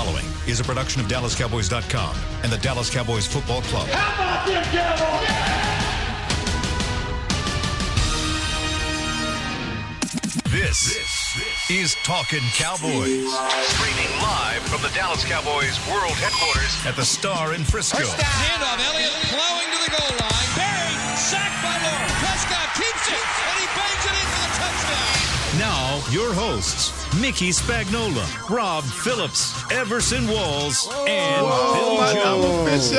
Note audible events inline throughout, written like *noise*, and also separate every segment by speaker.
Speaker 1: following is a production of DallasCowboys.com and the Dallas Cowboys Football Club.
Speaker 2: How about them Cowboys?
Speaker 1: This, is Talking Cowboys. Streaming live from the Dallas Cowboys World Headquarters at the Star in Frisco.
Speaker 3: Handoff, Elliott plowing to the goal line.
Speaker 1: Your hosts, Mickey Spagnola, Rob Phillips, Everson Walls, and Bill Jones.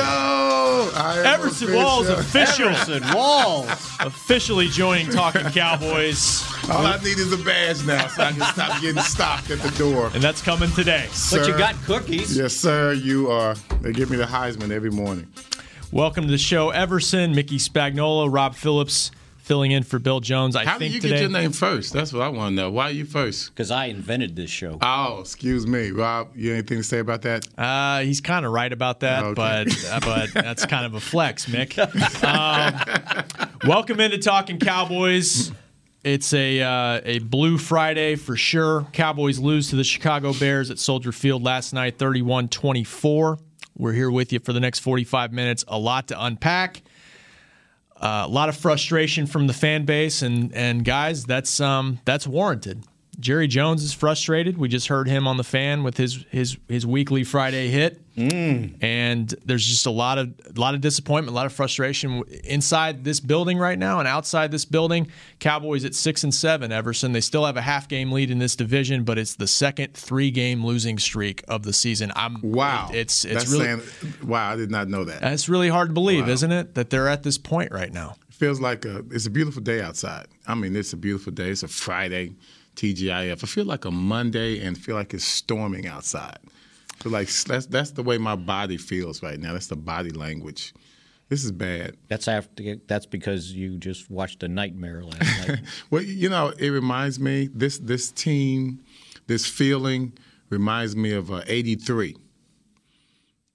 Speaker 4: Everson Walls official.
Speaker 5: Everson Walls.
Speaker 4: Officially joining Talking *laughs* Cowboys.
Speaker 6: All I need is a badge now so I can stop getting stopped at the door.
Speaker 4: And that's coming today.
Speaker 5: But you got cookies.
Speaker 6: Yes, sir, you are. They give me the Heisman every morning.
Speaker 4: Welcome to the show, Everson, Mickey Spagnola, Rob Phillips, filling in for Bill Jones. I
Speaker 6: How
Speaker 4: think
Speaker 6: did you
Speaker 4: today,
Speaker 6: get your name first? That's what I want to know. Why are you first?
Speaker 5: Because I invented this show.
Speaker 6: Oh, excuse me. Rob, you anything to say about that?
Speaker 4: Uh, he's kind of right about that,
Speaker 6: Okay.
Speaker 4: but uh, but *laughs* that's kind of a flex, Mick. Um, welcome into Talking Cowboys. It's a uh, a blue Friday for sure. Cowboys lose to the Chicago Bears at Soldier Field last night, 31-24. We're here with you for the next 45 minutes. A lot to unpack. Uh, a lot of frustration from the fan base, and and guys, that's um that's warranted. Jerry Jones is frustrated. We just heard him on the fan with his his his weekly Friday hit, mm. and there's just a lot of a lot of disappointment, a lot of frustration inside this building right now, and outside this building. Cowboys at six and seven. Everson, they still have a half game lead in this division, but it's the second three game losing streak of the season. I'm
Speaker 6: Wow.
Speaker 4: it- it's it's
Speaker 6: That's
Speaker 4: really
Speaker 6: saying, wow, I did not know that.
Speaker 4: it's really hard to believe,
Speaker 6: Wow.
Speaker 4: isn't it, that they're at this point right now.
Speaker 6: It feels like a it's a beautiful day outside. I mean, it's a beautiful day. It's a Friday, TGIF. I feel like a Monday and feel like it's storming outside. So like that's that's the way my body feels right now. That's the body language. This is bad.
Speaker 5: That's after. That's because you just watched a nightmare last *laughs* night.
Speaker 6: Well, you know, it reminds me this this team, this feeling reminds me of uh, '83.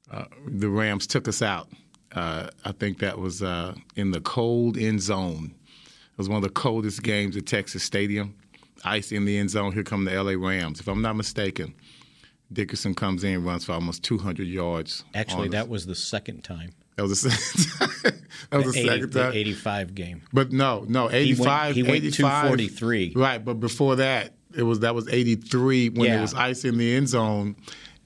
Speaker 6: Uh, the Rams took us out. Uh, I think that was uh, in the cold end zone. It was one of the coldest games at Texas Stadium. Ice in the end zone. Here come the LA Rams. If I'm not mistaken, Dickerson comes in, runs for almost 200 yards.
Speaker 5: Actually, that was the second time.
Speaker 6: that was the *laughs* second. that was the,
Speaker 5: 80
Speaker 6: second
Speaker 5: the 85 game.
Speaker 6: But no, no,
Speaker 5: He went-
Speaker 6: 85,
Speaker 5: he went 243.
Speaker 6: Right, but before that, it was that was 83 when
Speaker 5: Yeah.
Speaker 6: there was ice in the end zone.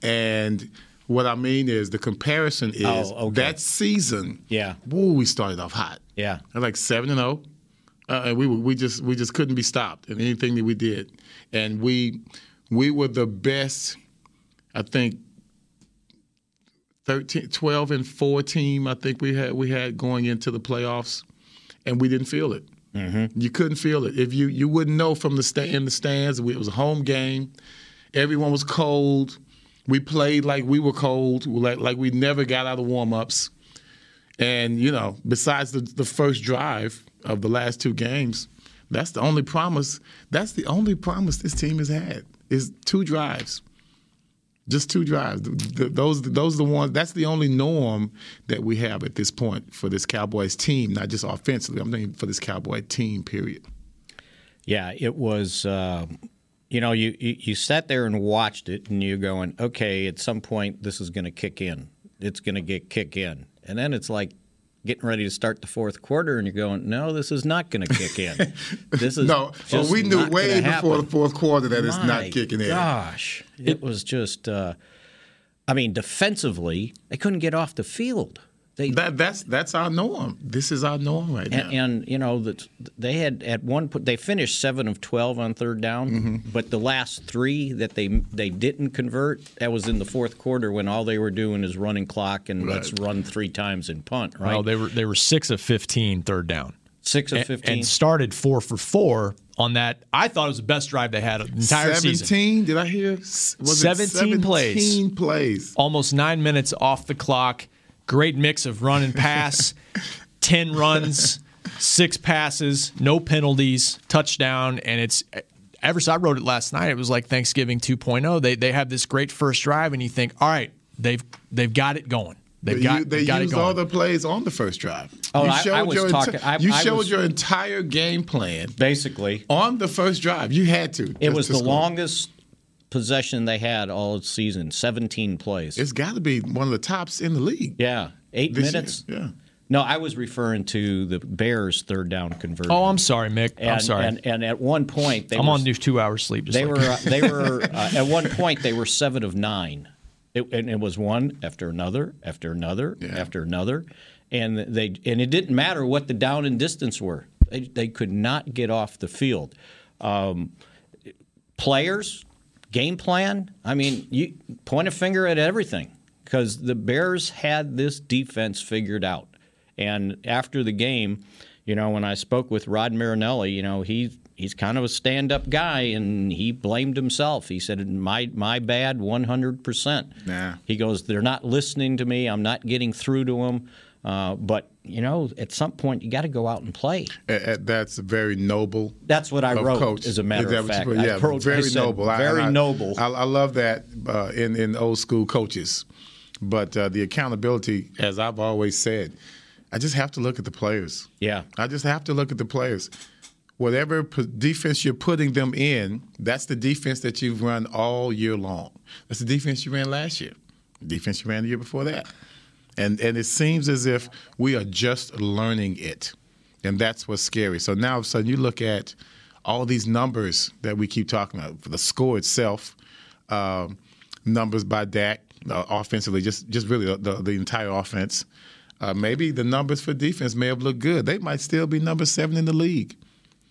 Speaker 6: And what I mean is the comparison is
Speaker 5: Oh, okay.
Speaker 6: that season.
Speaker 5: Yeah.
Speaker 6: Woo, we started off hot.
Speaker 5: Yeah.
Speaker 6: Like 7 and 0. Uh, and we we just we just couldn't be stopped in anything that we did. And we we were the best I think 13 12 and 4 team I think we had we had going into the playoffs and we didn't feel it. You couldn't feel it. If you you wouldn't know from the sta- in the stands. It was a home game. Everyone was cold. We played like we were cold, like like we never got out of warm ups. And you know, besides the the first drive of the last two games, that's the only promise. That's the only promise this team has had is two drives. Just two drives. Th- th- Those, those are the ones. That's the only norm that we have at this point for this Cowboys team, not just offensively. I'm thinking for this Cowboy team. Period.
Speaker 5: Yeah, it was. Uh, you know, you, you you sat there and watched it, and you're going, okay, at some point this is going to kick in. It's going to get kick in, and then it's like getting ready to start the fourth quarter, and you're going, no, this is not going to kick in. *laughs* This is
Speaker 6: No,
Speaker 5: just
Speaker 6: well, we knew
Speaker 5: not
Speaker 6: way before
Speaker 5: happen.
Speaker 6: the fourth quarter that it's not kicking in.
Speaker 5: Gosh, it was just. Uh, I mean, defensively, they couldn't get off the field. They
Speaker 6: That, that's that's our norm. This is our norm right now.
Speaker 5: and, and you know that they had at one point they finished seven of twelve on third down,
Speaker 6: Mm-hmm.
Speaker 5: but the last three that they they didn't convert that was in the fourth quarter when all they were doing is running clock and let's run three times and punt. Right,
Speaker 4: Well, they were they were six of 15 third down.
Speaker 5: six of fifteen.
Speaker 4: and started four for four on that. I thought it was the best drive they had the entire season.
Speaker 6: 17, did I hear? Was
Speaker 4: 17
Speaker 6: it
Speaker 4: plays.
Speaker 6: 17 plays.
Speaker 4: Almost nine minutes off the clock. Great mix of run and pass. *laughs* Ten runs, six passes, no penalties, touchdown, and it's. Ever since I wrote it last night, it was like Thanksgiving 2.0. They they have this great first drive, and you think, all right, they've they've got it going. They've
Speaker 6: They,
Speaker 4: got,
Speaker 6: u- they
Speaker 4: they've got it
Speaker 6: used
Speaker 4: going.
Speaker 6: all the plays on the first drive.
Speaker 5: Oh,
Speaker 6: you
Speaker 5: I- I was
Speaker 6: your
Speaker 5: talking- I-
Speaker 6: you
Speaker 5: I
Speaker 6: showed
Speaker 5: was-
Speaker 6: your entire game plan
Speaker 5: Basically,
Speaker 6: on the first drive. You had to.
Speaker 5: it was
Speaker 6: to
Speaker 5: the
Speaker 6: score.
Speaker 5: longest possession they had all season, 17 plays.
Speaker 6: It's got to be one of the tops in the league.
Speaker 5: yeah, eight minutes.
Speaker 6: year. Yeah.
Speaker 5: No, I was referring to the Bears' third down conversion.
Speaker 4: Oh, I'm sorry, Mick.
Speaker 5: and,
Speaker 4: I'm sorry.
Speaker 5: And, and at one point, they
Speaker 4: I'm
Speaker 5: were,
Speaker 4: on new two hours sleep. Just
Speaker 5: They
Speaker 4: like
Speaker 5: were uh, they were *laughs* uh, at one point they were seven of nine, it, and it was one after another after another
Speaker 6: Yeah.
Speaker 5: after another, and they and it didn't matter what the down and distance were. They, they could not get off the field. Um, players, game plan. I mean, you point a finger at everything because the Bears had this defense figured out. And after the game, you know, when I spoke with Rod Marinelli, you know, he he's kind of a stand-up guy, and he blamed himself. He said, "My my bad, 100 percent."
Speaker 6: Nah.
Speaker 5: He goes, "They're not listening to me. I'm not getting through to them." Uh, but you know, at some point, you got to go out and play.
Speaker 6: Uh, that's very noble.
Speaker 5: That's what I wrote,
Speaker 6: coach.
Speaker 5: as a matter of fact.
Speaker 6: Yeah,
Speaker 5: wrote-
Speaker 6: very
Speaker 5: said,
Speaker 6: noble.
Speaker 5: Very
Speaker 6: I-
Speaker 5: noble.
Speaker 6: I, I love that uh, in in old school coaches, but uh, the accountability, as I've always said, I just have to look at the players.
Speaker 5: Yeah.
Speaker 6: I just have to look at the players. Whatever p- defense you're putting them in, that's the defense that you've run all year long. That's the defense you ran last year. The defense you ran the year before that. And and it seems as if we are just learning it. And that's what's scary. So now all of a sudden you look at all these numbers that we keep talking about, the score itself, um, numbers by Dak, uh, offensively, just just really the, the, the entire offense. Uh, maybe the numbers for defense may have looked good. They might still be number seven in the league.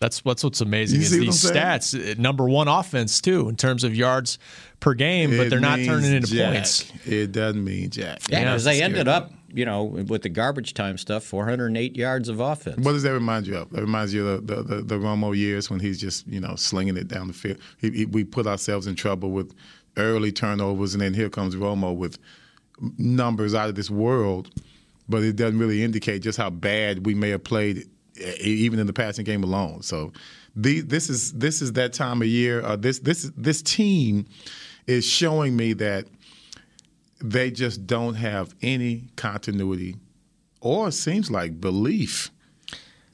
Speaker 4: That's what's what's amazing
Speaker 6: You
Speaker 4: is these stats. uh, Number one offense too in terms of yards per game, but they're not turning into
Speaker 6: jack.
Speaker 4: points.
Speaker 6: It doesn't mean jack.
Speaker 5: Yeah,
Speaker 4: Yeah,
Speaker 5: because
Speaker 4: it's
Speaker 5: they ended up, you know, with the garbage time stuff, 408 yards of offense.
Speaker 6: What does that remind you of? That reminds you of the, the, the, the Romo years when he's just, you know, slinging it down the field. He, he, we put ourselves in trouble with early turnovers, and then here comes Romo with numbers out of this world, but it doesn't really indicate just how bad we may have played, even in the passing game alone. So, the, this is this is that time of year. Uh, this this this team is showing me that they just don't have any continuity or it seems like belief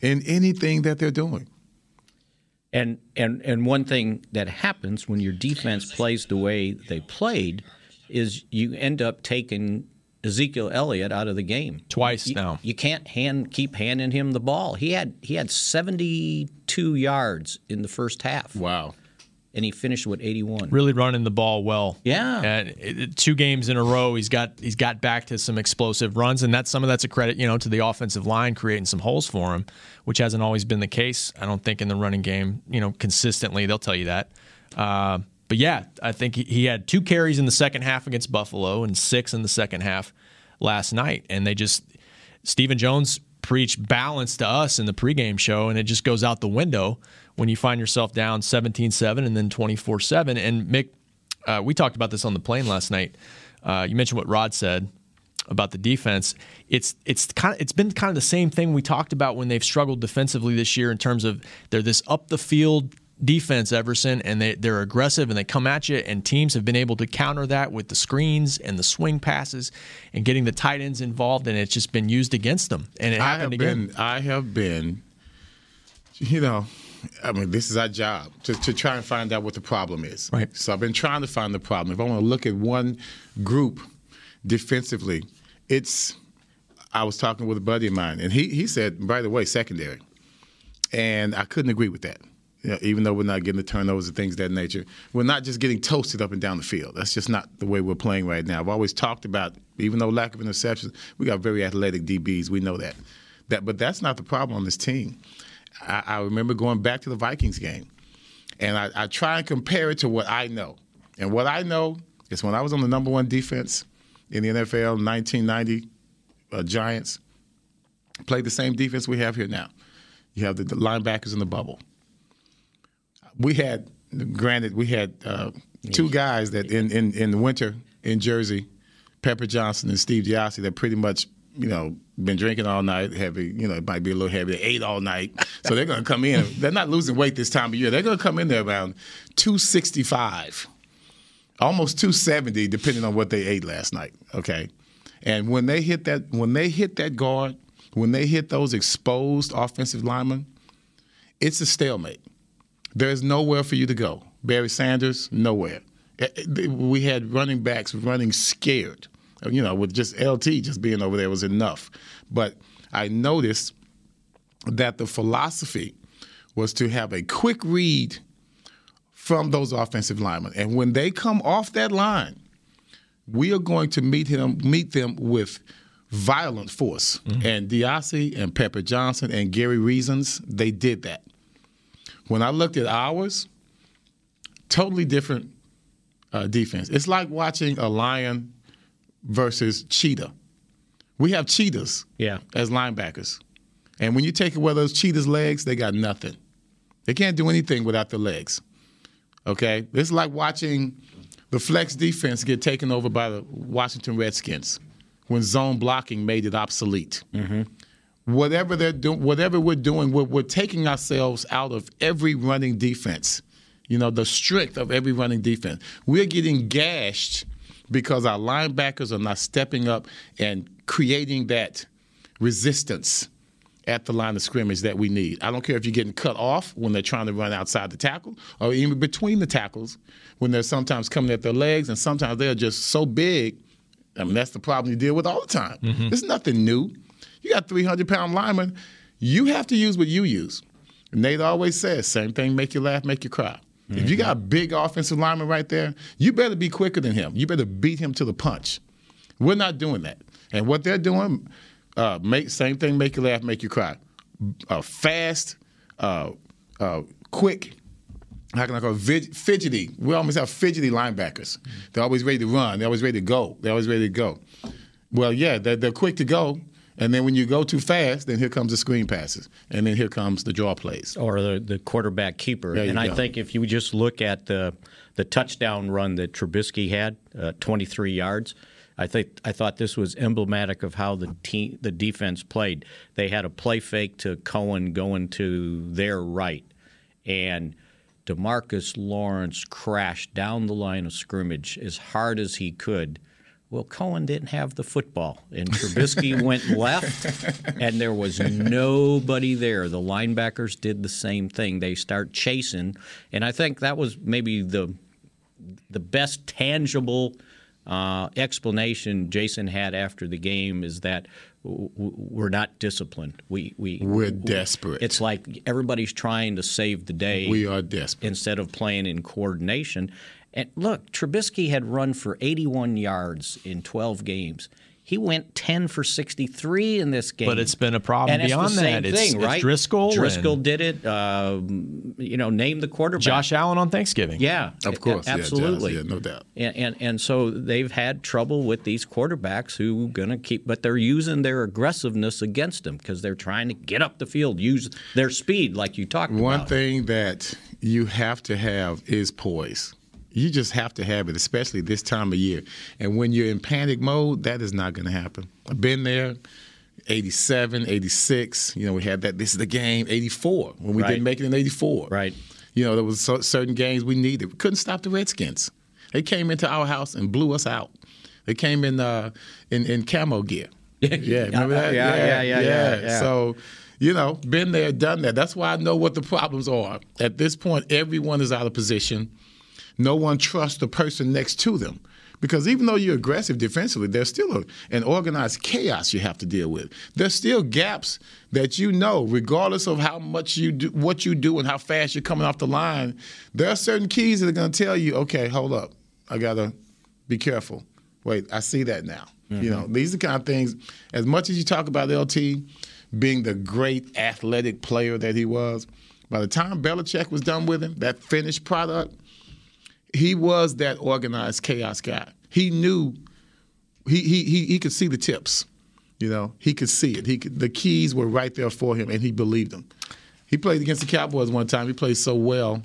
Speaker 6: in anything that they're doing.
Speaker 5: And and and one thing that happens when your defense plays the way they played is you end up taking Ezekiel Elliott out of the game
Speaker 4: Twice
Speaker 5: You-
Speaker 4: now.
Speaker 5: You can't hand keep handing him the ball. He had he had 72 yards in the first half,
Speaker 6: Wow.
Speaker 5: and he finished with 81.
Speaker 4: Really running the ball well.
Speaker 5: Yeah.
Speaker 4: and it, two games in a row, he's got he's got back to some explosive runs, and that's some of that's a credit, you know, to the offensive line creating some holes for him, which hasn't always been the case. I don't think in the running game, you know, consistently they'll tell you that. Uh, but yeah, I think he, had two carries in the second half against Buffalo and six in the second half last night, and they just Stephen Jones preached balance to us in the pregame show, and it just goes out the window when you find yourself down 17 7 and then 24 7. And Mick, uh, we talked about this on the plane last night. Uh, you mentioned what Rod said about the defense. It's it's kind of it's been kind of the same thing we talked about when they've struggled defensively this year in terms of they're this up the field defense, Everson, and they, they're aggressive and they come at you, and teams have been able to counter that with the screens and the swing passes and getting the tight ends involved, and it's just been used against them. And it
Speaker 6: I
Speaker 4: happened
Speaker 6: have
Speaker 4: again.
Speaker 6: been I have been you know, I mean, this is our job to, to try and find out what the problem is.
Speaker 4: Right.
Speaker 6: So I've been trying to find the problem. If I want to look at one group defensively, it's I was talking with a buddy of mine, and he he said, by the way, secondary, and I couldn't agree with that. You know, even though we're not getting the turnovers and things of that nature, we're not just getting toasted up and down the field. That's just not the way we're playing right now. I've always talked about, even though lack of interceptions, we got very athletic DBs. We know that. That, but that's not the problem on this team. I, I remember going back to the Vikings game, and I, I try and compare it to what I know. And what I know is when I was on the number one defense in the NFL, 1990 uh, Giants, played the same defense we have here now. You have the, the linebackers in the bubble. We had, granted, we had uh, two guys that in, in, in the winter in Jersey, Pepper Johnson and Steve DeOssie, that pretty much, you know, been drinking all night, heavy, you know, it might be a little heavy, they ate all night. So they're going to come in. They're not losing weight this time of year. They're going to come in there around 265, almost 270, depending on what they ate last night. Okay. And when they hit that, when they hit that guard, when they hit those exposed offensive linemen, it's a stalemate. There's nowhere for you to go. Barry Sanders, nowhere. Eh, eh, we had running backs running scared. You know, with just LT just being over there was enough. But I noticed that the philosophy was to have a quick read from those offensive linemen. And when they come off that line, we are going to meet him meet them with violent force. Mm-hmm. And DeOssie and Pepper Johnson and Gary Reasons, they did that. When I looked at ours, totally different uh, defense. It's like watching a lion versus cheetah. We have cheetahs
Speaker 5: yeah.
Speaker 6: as linebackers. And when you take away those cheetahs' legs, they got nothing. They can't do anything without the legs. Okay? It's like watching the flex defense get taken over by the Washington Redskins when zone blocking made it obsolete.
Speaker 5: Mm-hmm.
Speaker 6: Whatever they're doing, whatever we're doing, we're, we're taking ourselves out of every running defense. You know, the strength of every running defense. We're getting gashed because our linebackers are not stepping up and creating that resistance at the line of scrimmage that we need. I don't care if you're getting cut off when they're trying to run outside the tackle or even between the tackles when they're sometimes coming at their legs and sometimes they're just so big. I mean, that's the problem you deal with all the time. Mm-hmm. It's nothing new. You got 300 pound linemen. You have to use what you use. Nate always says, same thing, make you laugh, make you cry. Mm-hmm. If you got a big offensive lineman right there, you better be quicker than him. You better beat him to the punch. We're not doing that. And what they're doing, uh, make same thing, make you laugh, make you cry. Uh, fast, uh, uh quick. How can I call it? Fidgety. We almost have fidgety linebackers. They're always ready to run. They're always ready to go. They're always ready to go. Well, yeah, they're, they're quick to go, and then when you go too fast, then here comes the screen passes, and then here comes the draw plays
Speaker 5: or the, the quarterback keeper. And go. I think if you just look at the the touchdown run that Trubisky had, uh, 23 yards. I think I thought this was emblematic of how the team, the defense played. They had a play fake to Cohen going to their right, and Demarcus Lawrence crashed down the line of scrimmage as hard as he could well, Cohen didn't have the football, and Trubisky *laughs* went left, and there was nobody there. The linebackers did the same thing. They start chasing, and I think that was maybe the the best tangible uh, explanation Jason had after the game is that we're not disciplined. We we
Speaker 6: we're desperate.
Speaker 5: It's like everybody's trying to save the day.
Speaker 6: We are desperate
Speaker 5: instead of playing in coordination. And look, Trubisky had run for 81 yards in 12 games. He went 10 for 63 in this game.
Speaker 4: But it's been a problem
Speaker 5: and
Speaker 4: beyond
Speaker 5: it's the same
Speaker 4: that.
Speaker 5: Thing,
Speaker 4: it's,
Speaker 5: right?
Speaker 4: It's Driskel.
Speaker 5: Driskel did it. Uh, you know, name the quarterback.
Speaker 4: Josh Allen on Thanksgiving.
Speaker 5: Yeah,
Speaker 6: of course,
Speaker 5: absolutely,
Speaker 6: yeah, Josh, yeah, no doubt.
Speaker 5: And, and and so they've had trouble with these quarterbacks who going to keep, but they're using their aggressiveness against them because they're trying to get up the field, use their speed, like you talked
Speaker 6: One
Speaker 5: about.
Speaker 6: One thing that you have to have is poise. You just have to have it, especially this time of year. And when you're in panic mode, that is not going to happen. I've been there. 87, 86. You know, we had that. This is the game. 84 when we right. didn't make it in 84.
Speaker 5: Right.
Speaker 6: You know, there was so, certain games we needed. We couldn't stop the Redskins. They came into our house and blew us out. They came in uh, in in camo gear. *laughs*
Speaker 5: yeah,
Speaker 6: remember that?
Speaker 5: Yeah, yeah, yeah, yeah,
Speaker 6: yeah. So, you know, been there, done that. That's why I know what the problems are. At this point, everyone is out of position no one trusts the person next to them. Because even though you're aggressive defensively, there's still a, an organized chaos you have to deal with. There's still gaps that you know, regardless of how much you do, what you do, and how fast you're coming off the line. There are certain keys that are going to tell you, okay, hold up, I gotta be careful. Wait, I see that now. Mm-hmm. You know, these are the kind of things. As much as you talk about LT being the great athletic player that he was, by the time Belichick was done with him, that finished product he was that organized chaos guy. He knew he he he, he could see the tips. You know, he could see it. He could, the keys were right there for him, and he believed them. He played against the Cowboys one time. He played so well.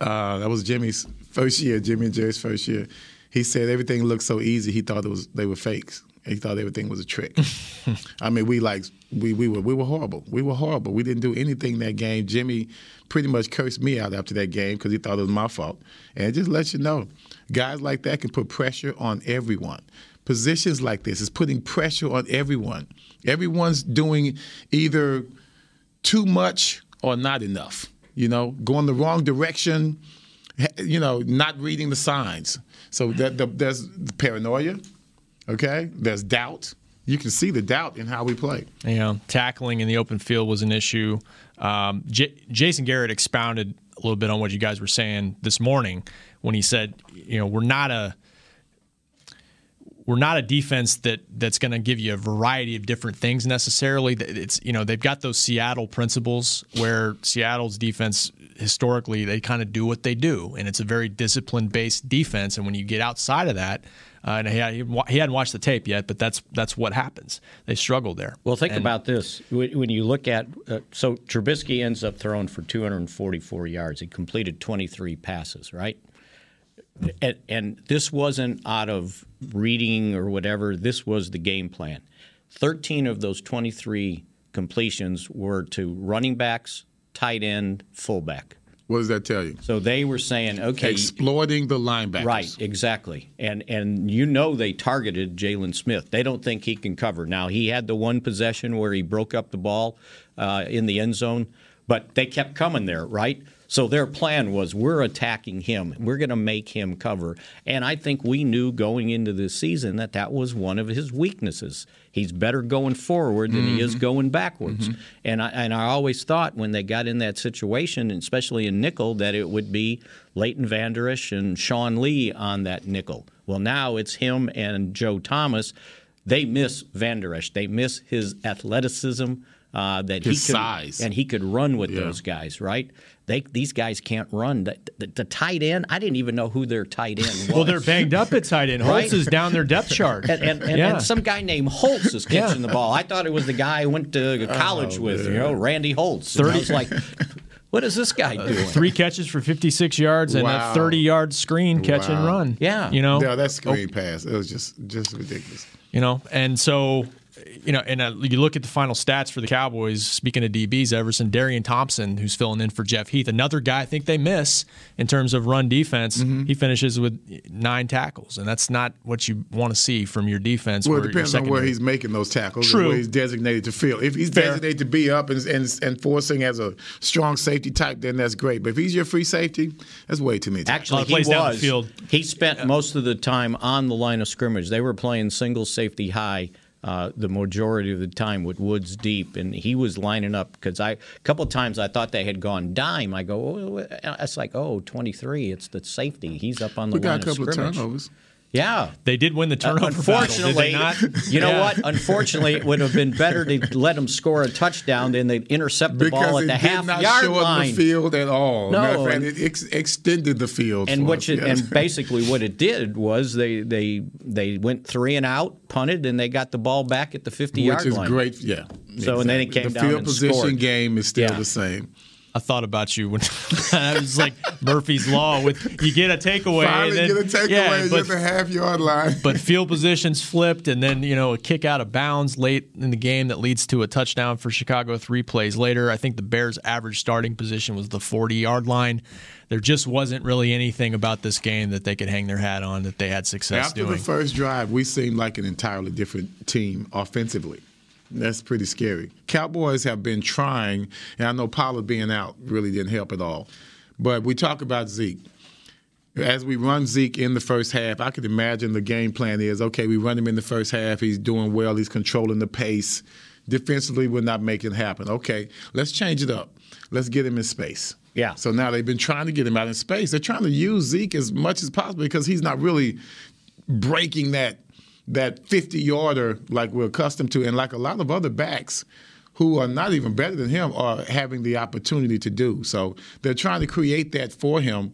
Speaker 6: Uh, that was Jimmy's first year, Jimmy and Jerry's first year. He said everything looked so easy. He thought it was they were fakes. He thought everything was a trick. *laughs* I mean, we like we we were we were horrible. We were horrible. We didn't do anything that game. Jimmy pretty much cursed me out after that game because he thought it was my fault. And just lets you know, guys like that can put pressure on everyone. Positions like this is putting pressure on everyone. Everyone's doing either too much or not enough. You know, going the wrong direction you know, not reading the signs. So that the, there's paranoia, okay? There's doubt. You can see the doubt in how we play.
Speaker 4: Yeah, tackling in the open field was an issue. Um, J- Jason Garrett expounded a little bit on what you guys were saying this morning when he said, you know, we're not a we're not a defense that that's going to give you a variety of different things necessarily. It's you know they've got those Seattle principles where Seattle's defense historically they kind of do what they do, and it's a very discipline based defense. And when you get outside of that, uh, and he, he hadn't watched the tape yet, but that's that's what happens. They struggle there.
Speaker 5: Well, think
Speaker 4: and,
Speaker 5: about this: when you look at uh, so Trubisky ends up throwing for 244 yards. He completed 23 passes, right? And, and this wasn't out of reading or whatever. This was the game plan. 13 of those 23 completions were to running backs, tight end, fullback.
Speaker 6: What does that tell you?
Speaker 5: So they were saying, okay,
Speaker 6: exploiting the linebackers.
Speaker 5: Right, exactly. And and you know they targeted Jaylon Smith. They don't think he can cover. Now he had the one possession where he broke up the ball uh, in the end zone, but they kept coming there, right? So their plan was we're attacking him. We're going to make him cover. And I think we knew going into this season that that was one of his weaknesses. He's better going forward than mm-hmm. he is mm-hmm. going backwards. Mm-hmm. And I and I always thought when they got in that situation, especially in nickel, that it would be Leighton Vander Esch and Sean Lee on that nickel. Well, now it's him and Joe Thomas. They miss Vanderish. They miss his athleticism. Uh, that
Speaker 6: his
Speaker 5: he could,
Speaker 6: size
Speaker 5: and he could run with
Speaker 6: yeah.
Speaker 5: those guys, right? They, these guys can't run. The, the, the, tight end, I didn't even know who their tight end was.
Speaker 4: well, they're banged up at tight end. Holtz is down their depth chart.
Speaker 5: And, and, and, yeah. and, some guy named Holtz is catching yeah. the ball. I thought it was the guy I went to college oh, with, man. you know, Randy Holtz. 30. I was like, what is this guy doing?
Speaker 4: Three catches for 56 yards and a 30 yard screen catch wow. and run.
Speaker 5: Yeah.
Speaker 4: You know?
Speaker 6: Yeah, that screen oh. pass. It was just just ridiculous.
Speaker 4: You know, and so you know, and uh, you look at the final stats for the Cowboys. Speaking of DBs, Everson Darian Thompson, who's filling in for Jeff Heath, another guy I think they miss in terms of run defense. Mm-hmm. He finishes with nine tackles, and that's not what you want to see from your defense.
Speaker 6: Well, it depends on where he's making those tackles.
Speaker 4: True,
Speaker 6: where he's designated to fill. If he's Fair. designated to be up and, and and forcing as a strong safety type, then that's great. But if he's your free safety, that's way too many.
Speaker 5: Actually, he was. He spent yeah. most of the time on the line of scrimmage. They were playing single safety high uh, the majority of the time with Woods deep, and he was lining up because I a couple of times I thought they had gone dime. I go, oh, it's like oh 23, it's the safety. He's up on the
Speaker 6: we
Speaker 5: line
Speaker 6: got a couple
Speaker 5: of,
Speaker 6: of turnovers.
Speaker 5: Yeah,
Speaker 4: they did win the turnover. Uh,
Speaker 5: unfortunately,
Speaker 4: battle, *laughs*
Speaker 5: you know yeah. what? Unfortunately, it would have been better to let them score a touchdown than they intercept the
Speaker 6: because
Speaker 5: ball at the half yard line.
Speaker 6: the field at all.
Speaker 5: No,
Speaker 6: and, it ex- extended the field.
Speaker 5: And which
Speaker 6: it,
Speaker 5: yes. and basically what it did was they they they went three and out, punted, and they got the ball back at the fifty
Speaker 6: yard
Speaker 5: line.
Speaker 6: Which is great. Yeah.
Speaker 5: So exactly. and then it came
Speaker 6: the
Speaker 5: down
Speaker 6: field position
Speaker 5: scored.
Speaker 6: game is still yeah. the same.
Speaker 4: I thought about you when *laughs* I was like Murphy's Law with you get a takeaway.
Speaker 6: Finally
Speaker 4: and then,
Speaker 6: get a takeaway
Speaker 4: yeah,
Speaker 6: but, at the half yard line.
Speaker 4: but *laughs* field positions flipped, and then you know a kick out of bounds late in the game that leads to a touchdown for Chicago. Three plays later, I think the Bears' average starting position was the 40 yard line. There just wasn't really anything about this game that they could hang their hat on that they had success
Speaker 6: After
Speaker 4: doing.
Speaker 6: the first drive, we seemed like an entirely different team offensively. That's pretty scary. Cowboys have been trying, and I know Pollard being out really didn't help at all. But we talk about Zeke. As we run Zeke in the first half, I could imagine the game plan is okay, we run him in the first half. He's doing well, he's controlling the pace. Defensively, we're not making it happen. Okay, let's change it up. Let's get him in space.
Speaker 5: Yeah.
Speaker 6: So now they've been trying to get him out in space. They're trying to use Zeke as much as possible because he's not really breaking that that 50 yarder like we're accustomed to, and like a lot of other backs who are not even better than him are having the opportunity to do. So they're trying to create that for him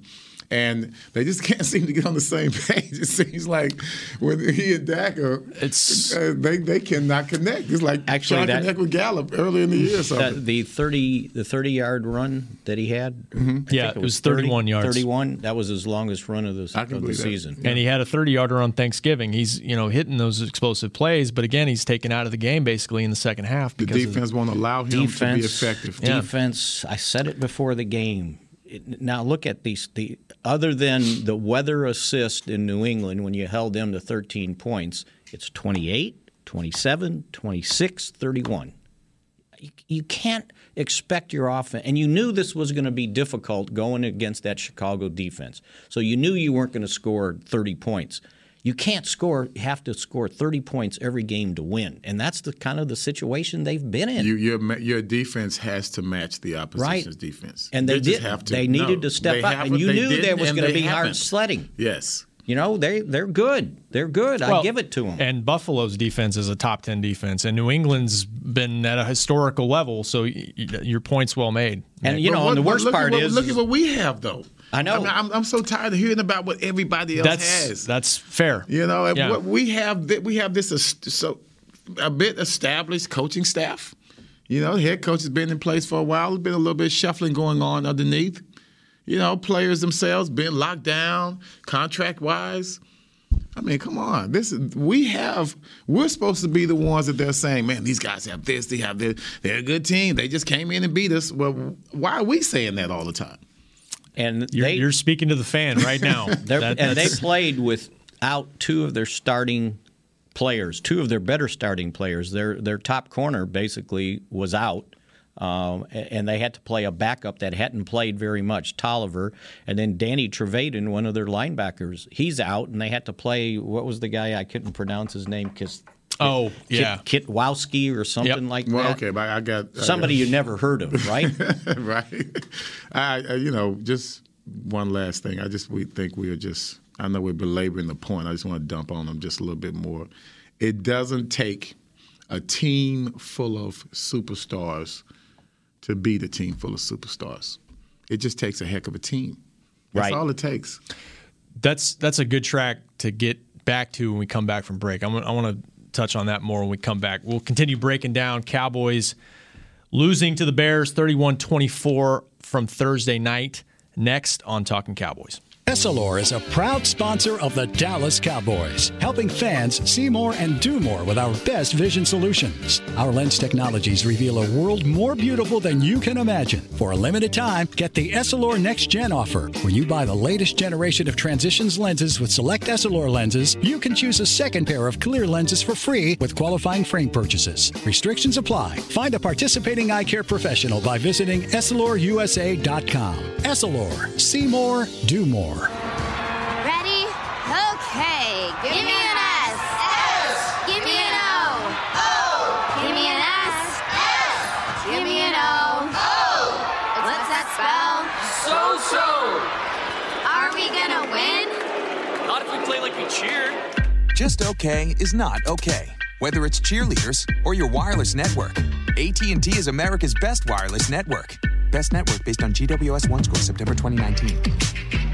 Speaker 6: and they just *laughs* can't seem to get on the same page. It seems like when he and Dak are,
Speaker 4: it's
Speaker 6: uh, they they cannot connect. It's like
Speaker 5: actually
Speaker 6: trying
Speaker 5: that,
Speaker 6: to connect with Gallup early in the year. That,
Speaker 5: the thirty the thirty yard run that he had,
Speaker 4: mm-hmm. yeah, it, it, was thirty one yards.
Speaker 5: Thirty one. That was his longest run of the, of the season.
Speaker 4: And he had a thirty yarder on Thanksgiving. He's you know hitting those explosive plays, but again, he's taken out of the game basically in the second half.
Speaker 6: The defense won't allow him
Speaker 5: defense,
Speaker 6: to be effective.
Speaker 5: Yeah. Defense. I said it before the game now look at these the other than the weather assist in New England when you held them to 13 points it's 28 27 26 31 you, you can't expect your offense. And you knew this was going to be difficult going against that Chicago defense. So you knew you weren't going to score 30 points. You can't score. You have to score 30 points every game to win, and that's the kind of the situation they've been in.
Speaker 6: You, your your defense has to match the opposition's
Speaker 5: Right.
Speaker 6: defense,
Speaker 5: and they,
Speaker 6: just
Speaker 5: did.
Speaker 6: have to.
Speaker 5: They needed
Speaker 6: no,
Speaker 5: to step up, and you knew there was going to
Speaker 6: they
Speaker 5: be hard sledding.
Speaker 6: Yes.
Speaker 5: You know, they they're good. They're good. I give it to them.
Speaker 4: And Buffalo's defense is a top 10 defense, and New England's been at a historical level, so y- y- your point's well made.
Speaker 5: And
Speaker 4: Mick.
Speaker 5: you know,
Speaker 6: what-
Speaker 5: and the
Speaker 6: but
Speaker 5: worst
Speaker 6: look at
Speaker 5: part
Speaker 6: what-
Speaker 5: is,
Speaker 6: look at what we have though.
Speaker 5: I know.
Speaker 6: mean, I'm, I'm so tired of hearing about what everybody else
Speaker 4: that's
Speaker 6: has.
Speaker 4: that's fair.
Speaker 6: You know,
Speaker 4: Yeah.
Speaker 6: what we have we have this so a bit established coaching staff. You know, head coach has been in place for a while. There's been a little bit of shuffling going on underneath. You know, players themselves been locked down contract wise. I mean, come on. This is we have. We're supposed to be the ones that they're saying, man, these guys have this. They have this. They're a good team. They just came in and beat us. Well, why are we saying that all the time?
Speaker 5: And
Speaker 4: You're,
Speaker 5: they
Speaker 4: you're speaking to the fan right now. *laughs* That-
Speaker 5: and they played without two of their starting players, two of their better starting players. Their their top corner basically was out, um, and they had to play a backup that hadn't played very much, Toliver, and then Danny Trevathan, one of their linebackers, he's out, and they had to play. What was the guy I couldn't pronounce his name? Kis,
Speaker 4: Oh, yeah.
Speaker 5: Kit, Kitwowski or something
Speaker 4: Yep.
Speaker 5: like that.
Speaker 6: Well,
Speaker 5: that.
Speaker 6: okay, but I got I
Speaker 5: Somebody
Speaker 6: got-
Speaker 5: you never heard of, *laughs* right?
Speaker 6: right? I, I, you know, just one last thing. I just we think we are just. I know we're belaboring the point. I just want to dump on them just a little bit more. It doesn't take a team full of superstars to beat a team full of superstars. It just takes a heck of a team. That's
Speaker 5: Right.
Speaker 6: all it takes.
Speaker 4: that's that's a good track to get back to when we come back from break. I'm, I want to touch on that more when we come back. We'll continue breaking down Cowboys losing to the Bears 31-24 from Thursday night next on Talking Cowboys.
Speaker 7: Essilor is a proud sponsor of the Dallas Cowboys, helping fans see more and do more with our best vision solutions. Our lens technologies reveal a world more beautiful than you can imagine. For a limited time, get the Essilor Next Gen offer. When you buy the latest generation of transitions lenses with select Essilor lenses, you can choose a second pair of clear lenses for free with qualifying frame purchases. Restrictions apply. Find a participating eye care professional by visiting EssilorUSA.com. Essilor, see more, do more.
Speaker 8: Ready? Okay. Give, me an S. S. Give me an O. O. Give me an S. S. Give me an O. O. What's that spell?
Speaker 9: So so.
Speaker 8: Are we gonna win?
Speaker 9: Not if we play like we cheered.
Speaker 10: Just okay is not okay. Whether it's cheerleaders or your wireless network, AT&T is America's best wireless network. Best network based on GWS One score September 2019.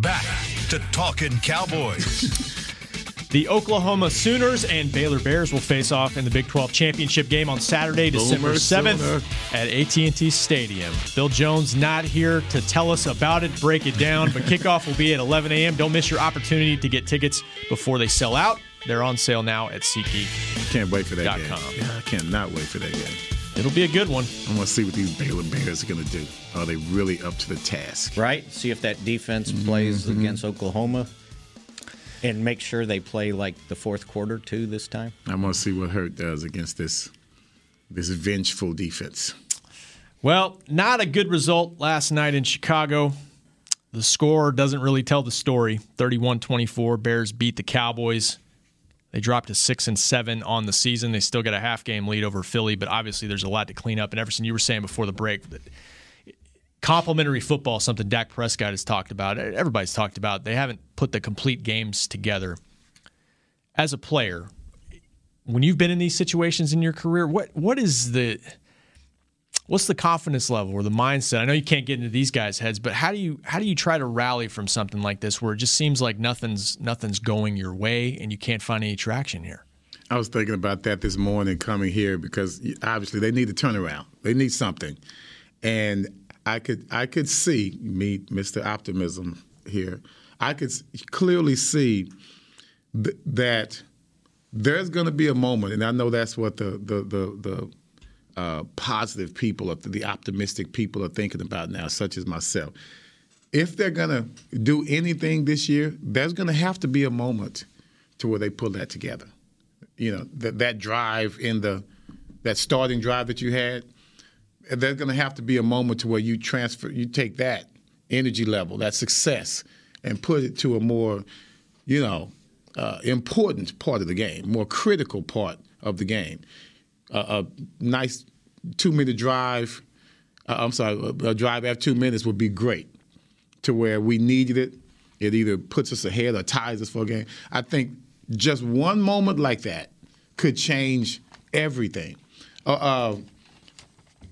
Speaker 1: Back to Talking Cowboys. *laughs*
Speaker 4: The Oklahoma Sooners and Baylor Bears will face off in the Big 12 championship game on Saturday, December 7th at AT&T Stadium. Bill Jones not here to tell us about it, break it down, but kickoff will be at 11 a.m. Don't miss your opportunity to get tickets before they sell out. They're on sale now at SeatGeek.
Speaker 6: Can't wait for that game. Yeah, I cannot wait for that game.
Speaker 4: It'll be a good one.
Speaker 6: I want to see what these Baylor Bears are going to do. Are they really up to the task?
Speaker 5: Right? See if that defense plays mm-hmm. against Oklahoma and make sure they play like the fourth quarter too this time.
Speaker 6: I want to see what Hurt does against this this vengeful defense.
Speaker 4: Well, not a good result last night in Chicago. The score doesn't really tell the story. 31-24 Bears beat the Cowboys. They dropped to 6 and 7 on the season. They still got a half game lead over Philly, but obviously there's a lot to clean up. And Everson, you were saying before the break that complementary football something Dak Prescott has talked about. Everybody's talked about. They haven't put the complete games together. As a player, when you've been in these situations in your career, what what is the what's the confidence level or the mindset? I know you can't get into these guys' heads, but how do you how do you try to rally from something like this where it just seems like nothing's nothing's going your way and you can't find any traction here?
Speaker 6: I was thinking about that this morning coming here because obviously they need a turnaround. They need something, and I could I could see me, Mr. Optimism here. I could clearly see th- that there's going to be a moment, and I know that's what the the the, the uh, positive people, of the optimistic people, are thinking about now, such as myself. If they're going to do anything this year, there's going to have to be a moment to where they pull that together. You know, that that drive in the that starting drive that you had. There's going to have to be a moment to where you transfer, you take that energy level, that success, and put it to a more, you know, uh, important part of the game, more critical part of the game. Uh, a nice two minute drive, uh, I'm sorry, a drive after two minutes would be great to where we needed it. It either puts us ahead or ties us for a game. I think just one moment like that could change everything. Uh, uh,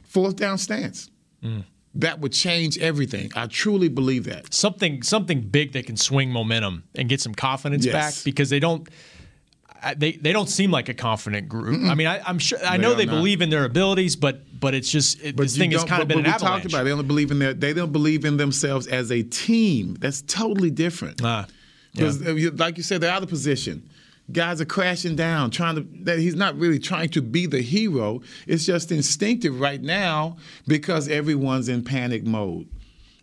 Speaker 6: fourth down stance. Mm that would change everything. I truly believe that.
Speaker 4: Something something big that can swing momentum and get some confidence
Speaker 6: yes.
Speaker 4: back because they don't they they don't seem like a confident group. Mm-mm. I mean, I, am sure I they know they not. believe in their abilities, but but it's just it, but this thing has kind of been
Speaker 6: an
Speaker 4: we
Speaker 6: avalanche. talked about it. they don't believe in their they don't believe in themselves as a team. That's totally different. Because uh, yeah. like you said, they're out of position guys are crashing down trying to that he's not really trying to be the hero it's just instinctive right now because everyone's in panic mode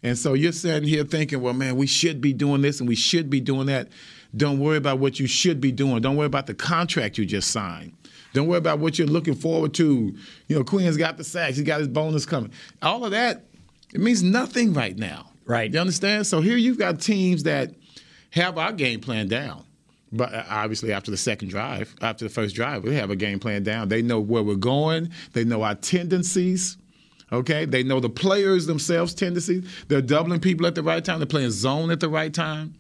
Speaker 6: and so you're sitting here thinking well man we should be doing this and we should be doing that don't worry about what you should be doing don't worry about the contract you just signed don't worry about what you're looking forward to you know Quinn's got the sacks he got his bonus coming all of that it means nothing right now
Speaker 5: right
Speaker 6: you understand so here you've got teams that have our game plan down but uh, obviously, after the second drive, after the first drive, we have a game plan down. They know where we're going. They know our tendencies. Okay, they know the players themselves' tendencies. They're doubling people at the right time. They're playing zone at the right time.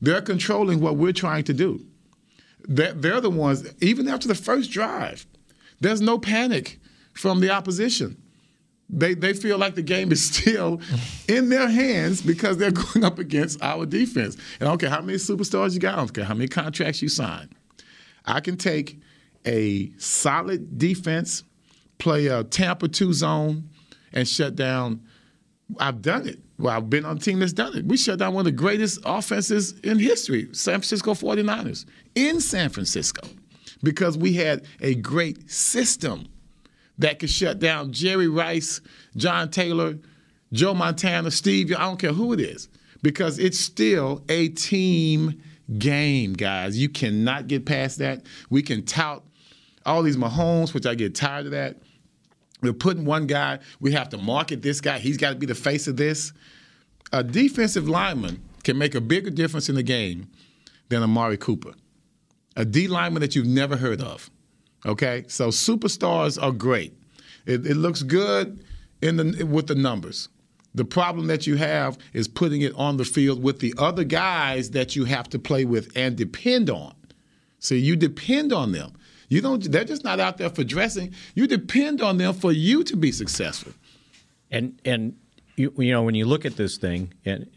Speaker 6: They're controlling what we're trying to do. They're, the ones. Even after the first drive, there's no panic from the opposition they they feel like the game is *laughs* still in their hands because they're *laughs* going up against our defense. And I don't care how many superstars you got, I don't care how many contracts you sign. I can take a solid defense, play a Tampa 2 zone, and shut down. I've done it. Well, I've been on a team that's done it. We shut down one of the greatest offenses in history, San Francisco 49ers, in San Francisco, because we had a great system that could shut down Jerry Rice, John Taylor, Joe Montana, Steve. I don't care who it is because it's still a team game, guys. You cannot get past that. We can tout all these Mahomes, which I get tired of that. We're putting one guy, we have to market this guy. He's got to be the face of this. A defensive lineman can make a bigger difference in the game than Amari Cooper. A D lineman that you've never heard of. Okay, so superstars are great. It, it looks good in the with the numbers. The problem that you have is putting it on the field with the other guys that you have to play with and depend on. So you depend on them. You don't. They're just not out there for dressing. You depend on them for you to be successful.
Speaker 5: And and you, you know when you look at this thing and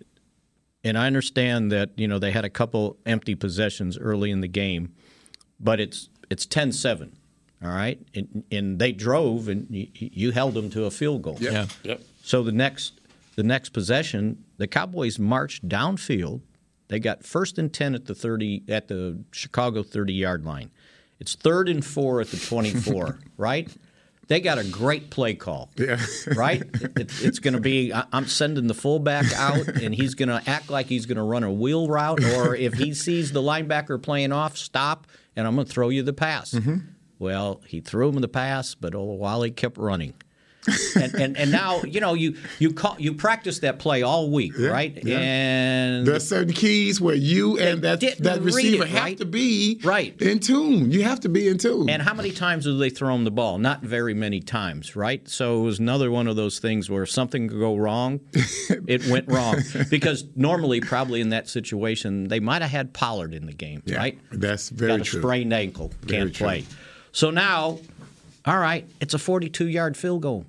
Speaker 5: and I understand that you know they had a couple empty possessions early in the game, but it's it's 10-7. All right, and, and they drove, and you, you, held them to a field goal.
Speaker 6: Yep. Yeah. Yep.
Speaker 5: So the next the next possession, the Cowboys marched downfield. They got first and ten at the thirty at the Chicago thirty yard line. It's third and four at the twenty four. *laughs* right. they got a great play call.
Speaker 6: Yeah.
Speaker 5: right? It, it's going to be I'm sending the fullback out, and he's going to act like he's going to run a wheel route, or *laughs* if he sees the linebacker playing off, stop, and I'm going to throw you the pass.
Speaker 6: Mm-hmm.
Speaker 5: Well, he threw him the pass, but all the while he kept running. And, and and now you know you you call, you practice that play all week,
Speaker 6: Yeah,
Speaker 5: right?
Speaker 6: yeah.
Speaker 5: And
Speaker 6: There's certain keys where you and that that receiver
Speaker 5: it,
Speaker 6: have
Speaker 5: right?
Speaker 6: to be
Speaker 5: Right.
Speaker 6: in tune. You have to be in tune.
Speaker 5: And how many times do they throw him the ball? Not very many times, right? So it was another one of those things where if something could go wrong, *laughs* it went wrong. Because normally, probably in that situation, they might have had Pollard in the game,
Speaker 6: Yeah,
Speaker 5: right?
Speaker 6: that's very
Speaker 5: Got a
Speaker 6: true.
Speaker 5: sprained ankle,
Speaker 6: Very
Speaker 5: can't
Speaker 6: true.
Speaker 5: play. So now, all right, it's a 42 yard field goal.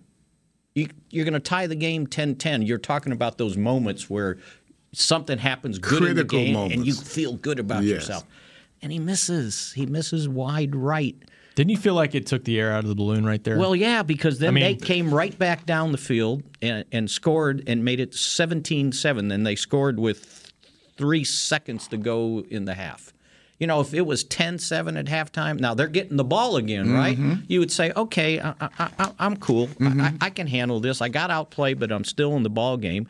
Speaker 5: You, you're going to tie the game 10 10. You're talking about those moments where something happens good in the
Speaker 6: Critical
Speaker 5: game and you feel good about
Speaker 6: Yes.
Speaker 5: yourself. And he misses. He misses wide right.
Speaker 4: Didn't you feel like it took the air out of the balloon right there?
Speaker 5: Well, yeah, because then
Speaker 4: I mean-
Speaker 5: they came right back down the field and, and scored and made it 17 7. And they scored with three seconds to go in the half. You know, if it was 10 7 at halftime, now they're getting the ball again, right? Mm-hmm. You would say, okay, I, I'm cool. I, I, mm-hmm. I can handle this. I got outplayed, but I'm still in the ball game.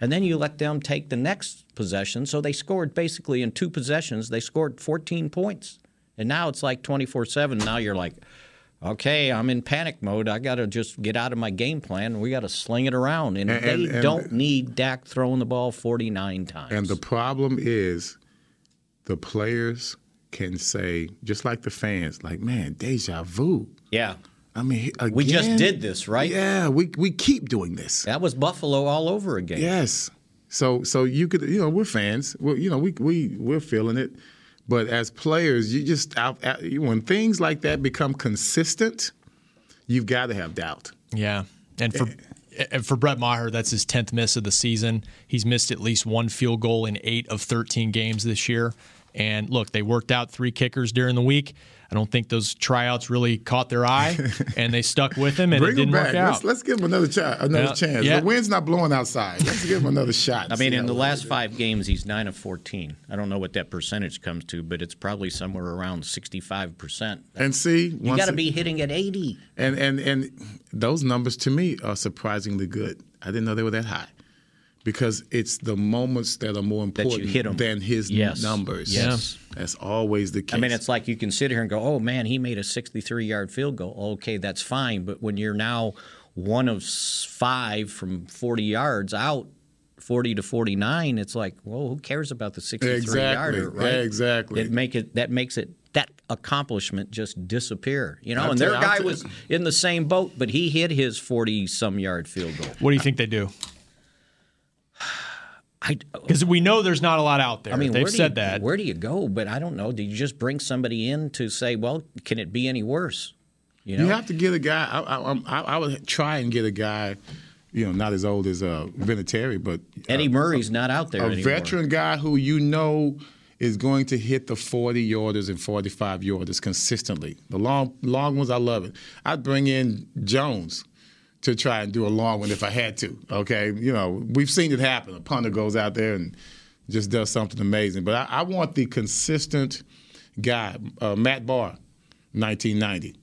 Speaker 5: And then you let them take the next possession. So they scored basically in two possessions, they scored 14 points. And now it's like 24 7. Now you're like, okay, I'm in panic mode. I got to just get out of my game plan. We got to sling it around. And,
Speaker 6: And-
Speaker 5: they
Speaker 6: and- and-
Speaker 5: don't need Dak throwing the ball 49 times.
Speaker 6: And the problem is the players can say, just like the fans, like, man, deja vu.
Speaker 5: yeah.
Speaker 6: I mean, again,
Speaker 5: We just did this, right?
Speaker 6: Yeah, we we keep doing this.
Speaker 5: That was Buffalo all over again.
Speaker 6: Yes. So so you could you know we're fans. We're, you know we we we're feeling it, but as players, you just out, out when things like that become consistent, you've got to have doubt.
Speaker 4: Yeah, and for eh. and for Brett Maher, that's his tenth miss of the season. He's missed at least one field goal in eight of thirteen games this year. And look, they worked out three kickers during the week. I don't think those tryouts really caught their eye, *laughs* and they stuck with him, and
Speaker 6: Bring
Speaker 4: it didn't
Speaker 6: him back.
Speaker 4: work out.
Speaker 6: Let's, let's give him another chance. Another
Speaker 4: Yeah.
Speaker 6: chance.
Speaker 4: Yeah.
Speaker 6: The wind's not blowing outside. Let's give him another shot.
Speaker 5: I mean, in the last
Speaker 6: is.
Speaker 5: five games, he's 9 of 14. I don't know what that percentage comes to, but it's probably somewhere around 65%.
Speaker 6: And see,
Speaker 5: You got to be hitting at 80.
Speaker 6: And and and those numbers to me are surprisingly good. I didn't know they were that high. Because it's the moments that are more
Speaker 5: you
Speaker 6: important than his
Speaker 5: Yes.
Speaker 6: numbers.
Speaker 5: Yes.
Speaker 6: That's always the case.
Speaker 5: I mean, it's like you can sit here and go, oh man, he made a 63 yard field goal. Okay, that's fine. But when you're now one of five from 40 yards out, 40 to 49, it's like, well, who cares about the 63
Speaker 6: Exactly.
Speaker 5: yarder, right?
Speaker 6: Exactly.
Speaker 5: It make it that makes it that accomplishment just disappear. You know,
Speaker 6: I'll
Speaker 5: and their
Speaker 6: I'll
Speaker 5: guy was in the same boat, but he hit his 40 some yard field goal.
Speaker 4: What do you think they do?
Speaker 5: I
Speaker 4: Because we know there's not a lot out there.
Speaker 5: I mean,
Speaker 4: they've
Speaker 5: where do
Speaker 4: said
Speaker 5: you,
Speaker 4: that.
Speaker 5: Where do you go? But I don't know. Do you just bring somebody in to say, well, can it be any worse? You know,
Speaker 6: You have to get a guy. I, I, I, I would try and get a guy, you know, not as old as uh, Vinatieri, but
Speaker 5: Eddie Murray's not out there
Speaker 6: a
Speaker 5: anymore.
Speaker 6: veteran guy who you know is going to hit the 40 yarders and 45 yarders consistently. The long long ones, I love it. I'd bring in Jones to try and do a long one if I had to. Okay, you know, we've seen it happen. A punter goes out there and just does something amazing. But I, I want the consistent guy, uh, Matt Bahr, 1990.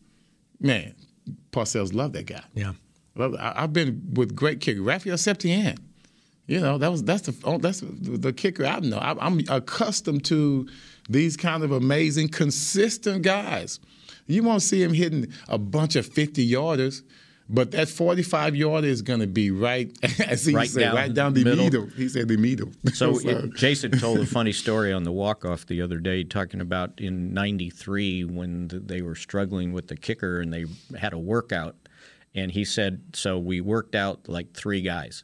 Speaker 6: Man, Parcells loved that guy.
Speaker 4: Yeah.
Speaker 6: Love- I- I've been with great kicker, Rafael Septien. You know, that was that's the oh, that's the the kicker I know. I, I'm accustomed to these kind of amazing, consistent guys. You won't see him hitting a bunch of 50 yarders, but that 45 yarder is going to be right, *laughs* as he
Speaker 5: Right
Speaker 6: said,
Speaker 5: down
Speaker 6: right down
Speaker 5: the middle.
Speaker 6: middle. He said the middle. *laughs*
Speaker 5: So it, Jason told a funny story on the walk off the other day, talking about in '93 when th- they were struggling with the kicker and they had a workout, and he said, "So we worked out like three guys,"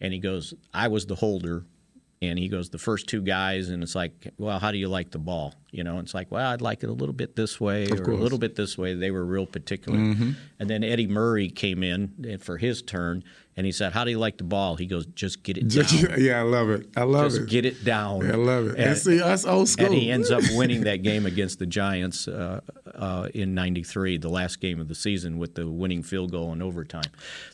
Speaker 5: and he goes, "I was the holder." And he goes, the first two guys, and it's like, well, how do you like the ball? You know, it's like, well, I'd like it a little bit this way or a little bit this way. They were real particular.
Speaker 6: Mhm.
Speaker 5: And then Eddie Murray came in eh, for his turn, and he said, "How do you like the ball?" He goes, "Just get it down." *laughs*
Speaker 6: yeah, I love it. I love
Speaker 5: Just
Speaker 6: it.
Speaker 5: get it down.
Speaker 6: I love it. And see, that's old school.
Speaker 5: And he ends up *laughs* winning that game against the Giants uh, uh, in '93, the last game of the season, with the winning field goal in overtime.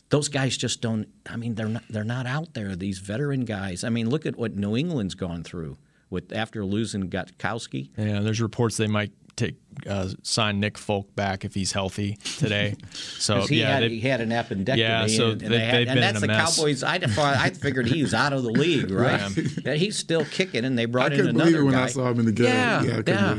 Speaker 5: Those guys just don't. I mean, they're not. They're not out there. These veteran guys. I mean, look at what New England's gone through with after losing Gostkowski.
Speaker 4: Yeah, there's reports they might take uh, sign Nick Folk back if he's healthy today. *laughs* So
Speaker 5: he,
Speaker 4: yeah,
Speaker 5: had,
Speaker 4: they-
Speaker 5: he had an appendectomy.
Speaker 4: Yeah, so
Speaker 5: and, and,
Speaker 4: they-
Speaker 5: they had-
Speaker 4: they've
Speaker 5: and
Speaker 4: been
Speaker 5: that's
Speaker 4: in a
Speaker 5: the
Speaker 4: mess.
Speaker 5: Cowboys. I, thought- I figured he was out of the league, *laughs* right? That he's still kicking, and they brought
Speaker 6: I
Speaker 5: in another
Speaker 6: believe it when
Speaker 5: guy.
Speaker 6: I saw him in the game.
Speaker 5: Yeah,
Speaker 6: Yeah, I
Speaker 5: yeah.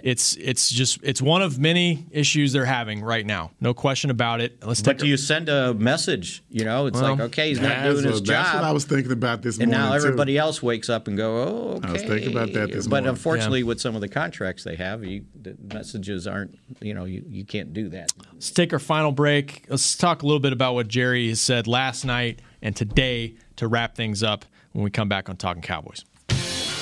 Speaker 6: Believe it.
Speaker 4: it's it's just it's one of many issues they're having right now. No question about it. Let's
Speaker 5: But
Speaker 4: take
Speaker 5: do you send a message? You know, it's
Speaker 4: Well,
Speaker 5: like okay, he's not
Speaker 6: That's
Speaker 5: doing his
Speaker 6: what-
Speaker 5: job.
Speaker 6: That's what I was thinking about this
Speaker 5: and
Speaker 6: morning.
Speaker 5: now
Speaker 6: too.
Speaker 5: everybody else wakes up and go, "Oh, okay."
Speaker 6: I was thinking about that this
Speaker 5: But
Speaker 6: morning.
Speaker 5: unfortunately, with some of the contracts they have, you, the messages aren't. You know, you, you can't do that.
Speaker 4: Let's take our final break. Let's talk a little bit about what Jerry has said last night and today to wrap things up when we come back on Talking Cowboys.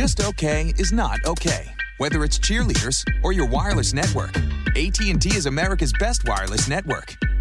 Speaker 10: Just okay is not okay. Whether it's cheerleaders or your wireless network, AT&T is America's best wireless network.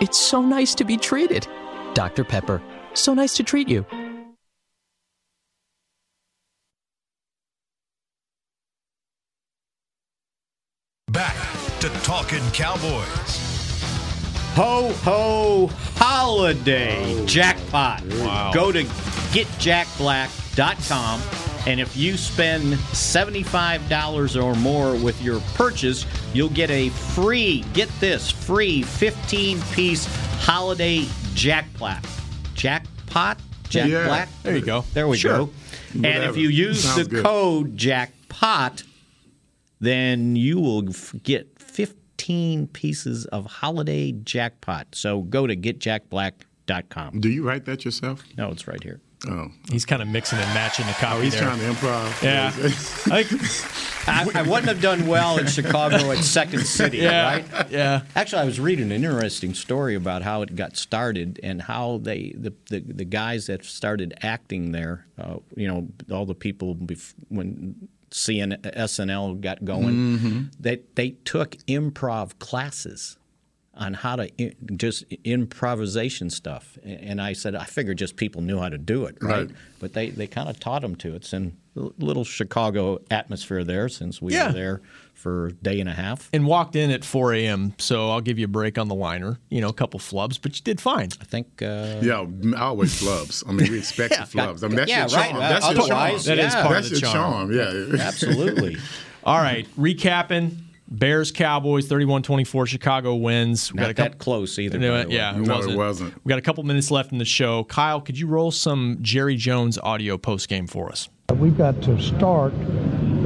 Speaker 11: it's so nice to be treated. Dr. Pepper, so nice to treat you.
Speaker 1: Back to Talking Cowboys.
Speaker 5: Ho ho holiday jackpot.
Speaker 4: Wow.
Speaker 5: Go to getjackblack.com and if you spend $75 or more with your purchase, you'll get a free, get this, free 15 piece holiday jackpot. Jackpot? Jack
Speaker 6: Yeah.
Speaker 5: Black?
Speaker 4: There you go.
Speaker 5: There we
Speaker 4: Sure.
Speaker 5: go. And if you use
Speaker 6: Sounds
Speaker 5: the
Speaker 6: good.
Speaker 5: code jackpot, then you will get 15 pieces of holiday jackpot. So go to getjackblack.com.
Speaker 6: Do you write that yourself?
Speaker 5: No, it's right here.
Speaker 6: Oh,
Speaker 4: He's kind of mixing and matching the copy
Speaker 6: oh he's
Speaker 4: there.
Speaker 6: trying to improv.
Speaker 4: Yeah. *laughs* I *laughs*
Speaker 5: I, I wouldn't have done well in Chicago at Second City,
Speaker 4: yeah,
Speaker 5: right?
Speaker 4: yeah.
Speaker 5: Actually, I was reading an interesting story about how it got started and how they the the, the guys that started acting there. Uh, you know, all the people bef- when CN, SNL got going, that they took improv classes on how to in, just improvisation stuff. And I said, I figured just people knew how to do it, right?
Speaker 6: Right.
Speaker 5: But they, they kind of taught them to. It's in a little Chicago atmosphere there since we
Speaker 4: Yeah.
Speaker 5: were there for a day and a half.
Speaker 4: And walked in at 4 a.m. So I'll give you a break on the liner. You know, a couple flubs, but you did fine.
Speaker 5: I think. Uh,
Speaker 6: Yeah, always flubs. I mean, we expect *laughs* the flubs. I mean, that's
Speaker 5: yeah,
Speaker 6: your charm.
Speaker 5: right.
Speaker 6: That's your charm.
Speaker 5: Otherwise,
Speaker 4: That is
Speaker 5: yeah.
Speaker 4: part
Speaker 6: That's
Speaker 4: of the charm.
Speaker 6: charm. Yeah,
Speaker 5: Absolutely. *laughs*
Speaker 4: All right, recapping. Bears Cowboys 31-24 Chicago wins. We
Speaker 5: Not
Speaker 4: got a couple,
Speaker 5: that close either.
Speaker 4: No,
Speaker 5: by the way.
Speaker 4: yeah, it
Speaker 6: No, it
Speaker 4: wasn't.
Speaker 6: wasn't.
Speaker 4: We got a couple minutes left in the show. Kyle, could you roll some Jerry Jones audio post game for us?
Speaker 12: We've got to start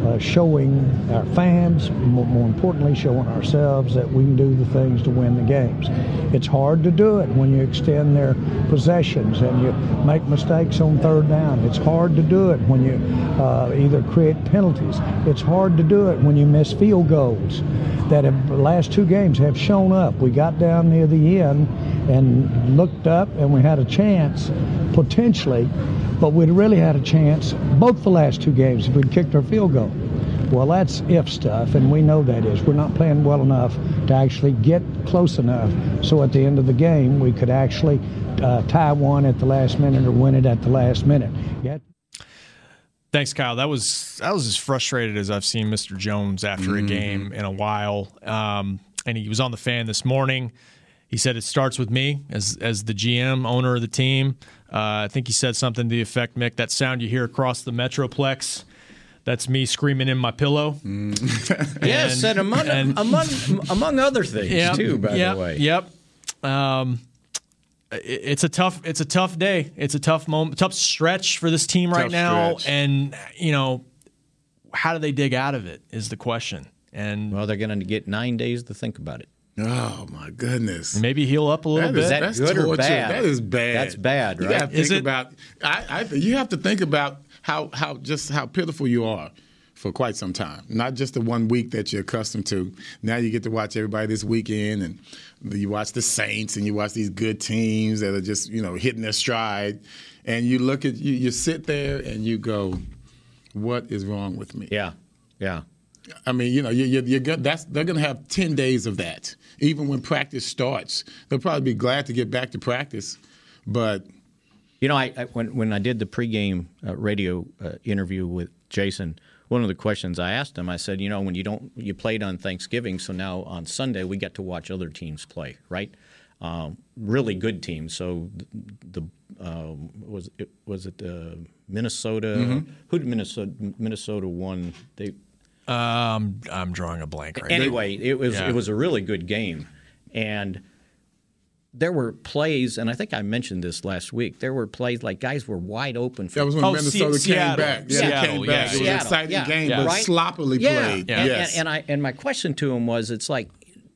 Speaker 12: uh, showing our fans, more, more importantly, showing ourselves that we can do the things to win the games. It's hard to do it when you extend their possessions and you make mistakes on third down. It's hard to do it when you uh, either create penalties. It's hard to do it when you miss field goals that have the last two games have shown up. We got down near the end and looked up and we had a chance potentially but we'd really had a chance both the last two games if we'd kicked our field goal. Well, that's if stuff, and we know that is. We're not playing well enough to actually get close enough so at the end of the game we could actually uh, tie one at the last minute or win it at the last minute. Yet.
Speaker 4: Thanks, Kyle. That was that was as frustrated as I've seen Mr. Jones after
Speaker 6: Mm-hmm.
Speaker 4: a game in a while. Um, and he was on the fan this morning. He said it starts with me as as the GM, owner of the team. Uh, I think he said something to the effect, Mick, that sound you hear across the metroplex. That's me screaming in my pillow. *laughs*
Speaker 5: Yes, and, among
Speaker 4: and-
Speaker 5: among among other things
Speaker 4: Yep,
Speaker 5: too. By
Speaker 4: yep,
Speaker 5: the way,
Speaker 4: Yep. Um, it's a tough. It's a tough day. It's a tough moment. Tough stretch for this team right
Speaker 6: Tough
Speaker 4: now.
Speaker 6: stretch.
Speaker 4: And you know, how do they dig out of it? Is the question. And
Speaker 5: well, they're going to get nine days to think about it.
Speaker 6: Oh my goodness!
Speaker 4: maybe heal up a little
Speaker 6: That is,
Speaker 4: bit.
Speaker 5: That
Speaker 6: that's
Speaker 5: good or bad?
Speaker 6: That is bad.
Speaker 5: That's bad, right?
Speaker 6: You
Speaker 5: right?
Speaker 6: got to think
Speaker 4: it?
Speaker 6: about. I, I, you have to think about how how just how pitiful you are for quite some time. Not just the one week that you're accustomed to. Now you get to watch everybody this weekend, and you watch the Saints, and you watch these good teams that are just you know hitting their stride, and you look at you, you sit there and you go, "What is wrong with me?"
Speaker 5: Yeah, yeah.
Speaker 6: I mean, you know, you, you, you're go- that's they're going to have ten days of that. Even when practice starts, they'll probably be glad to get back to practice. But
Speaker 5: You know, I, I when when I did the pregame uh, radio uh, interview with Jason, one of the questions I asked him, I said, you know, when you don't you played on Thanksgiving, so now on Sunday we get to watch other teams play, right? Um, really good teams. So the, the um, was it was it uh, Minnesota?
Speaker 4: Mhm.
Speaker 5: Who did Minnesota Minnesota won? They
Speaker 4: Um, I'm drawing a blank right now.
Speaker 5: anyway, it was
Speaker 4: Yeah.
Speaker 5: it was a really good game, and there were plays, and I think I mentioned this last week. There were plays like guys were wide open. For,
Speaker 6: that was when Minnesota came back. Yeah, they came back. It was an
Speaker 5: Seattle,
Speaker 6: exciting
Speaker 5: yeah.
Speaker 6: game,
Speaker 5: Yeah.
Speaker 6: but
Speaker 5: Right?
Speaker 6: sloppily
Speaker 5: Yeah.
Speaker 6: played.
Speaker 5: And,
Speaker 6: Yes.
Speaker 5: and, and I and my question to him was, it's like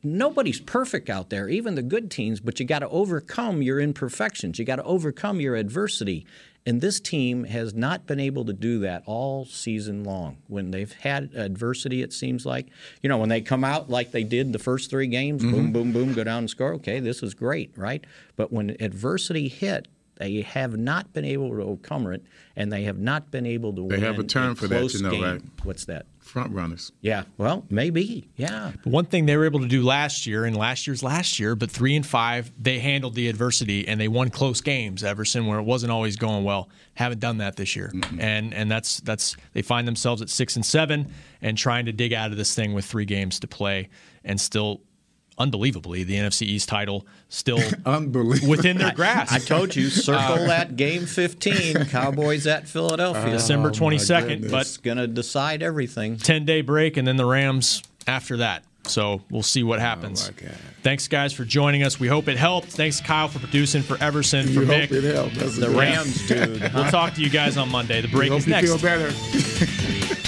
Speaker 5: nobody's perfect out there, even the good teams, but you got to overcome your imperfections. You got to overcome your adversity. And this team has not been able to do that all season long. When they've had adversity, it seems like, you know, when they come out like they did the first three games, boom,
Speaker 6: Mhm.
Speaker 5: boom, boom, go down and score. Okay, this is great, right? But when adversity hit, they have not been able to overcome it, and they have not been able to
Speaker 6: They
Speaker 5: win
Speaker 6: have a term for that,
Speaker 5: close
Speaker 6: you know,
Speaker 5: game.
Speaker 6: right?
Speaker 5: What's that?
Speaker 6: Front runners.
Speaker 5: Yeah, well, maybe. Yeah.
Speaker 4: But one thing they were able to do last year, and last year's last year, but three and five, they handled the adversity and they won close games. Everson, where it wasn't always going well, haven't done that this year, and and that's that's they find themselves at six and seven and trying to dig out of this thing with three games to play, and still. Unbelievably, the NFC East title still *laughs*
Speaker 6: Unbelievable.
Speaker 4: within their grasp.
Speaker 5: I told you, *laughs* circle
Speaker 4: Uh,
Speaker 5: that game 15, Cowboys at Philadelphia.
Speaker 4: December 22nd, but
Speaker 5: it's going to decide everything.
Speaker 4: 10 day break, and then the Rams after that. So we'll see what happens. Thanks, guys, for joining us. We hope it helped. Thanks, Kyle, for producing, for Everson, for
Speaker 6: You
Speaker 4: Mick.
Speaker 6: hope it helped. That's
Speaker 5: The. Rams, dude.
Speaker 4: We'll talk to you guys on Monday. The
Speaker 6: We
Speaker 4: break
Speaker 6: hope
Speaker 4: is
Speaker 6: you
Speaker 4: next.
Speaker 6: feel better. *laughs*